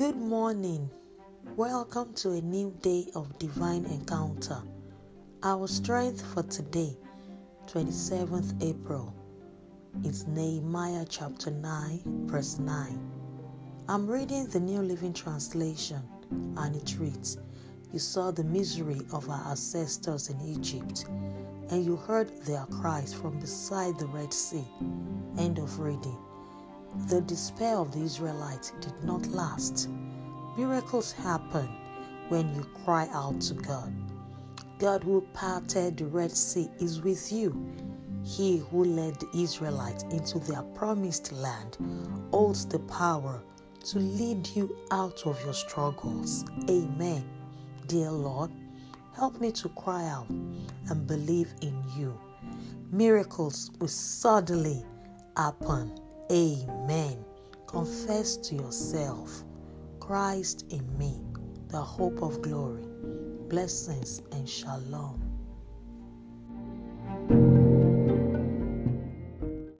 Good morning. Welcome to a new day of divine encounter. Our strength for today, 27th April, is Nehemiah chapter 9, verse 9. I'm reading the New Living Translation and it reads You saw the misery of our ancestors in Egypt, and you heard their cries from beside the Red Sea. End of reading. The despair of the Israelites did not last. Miracles happen when you cry out to God. God who parted the Red Sea is with you. He who led the Israelites into their promised land holds the power to lead you out of your struggles. Amen. Dear Lord, help me to cry out and believe in you. Miracles will suddenly happen. Amen. Confess to yourself Christ in me, the hope of glory. Blessings and shalom.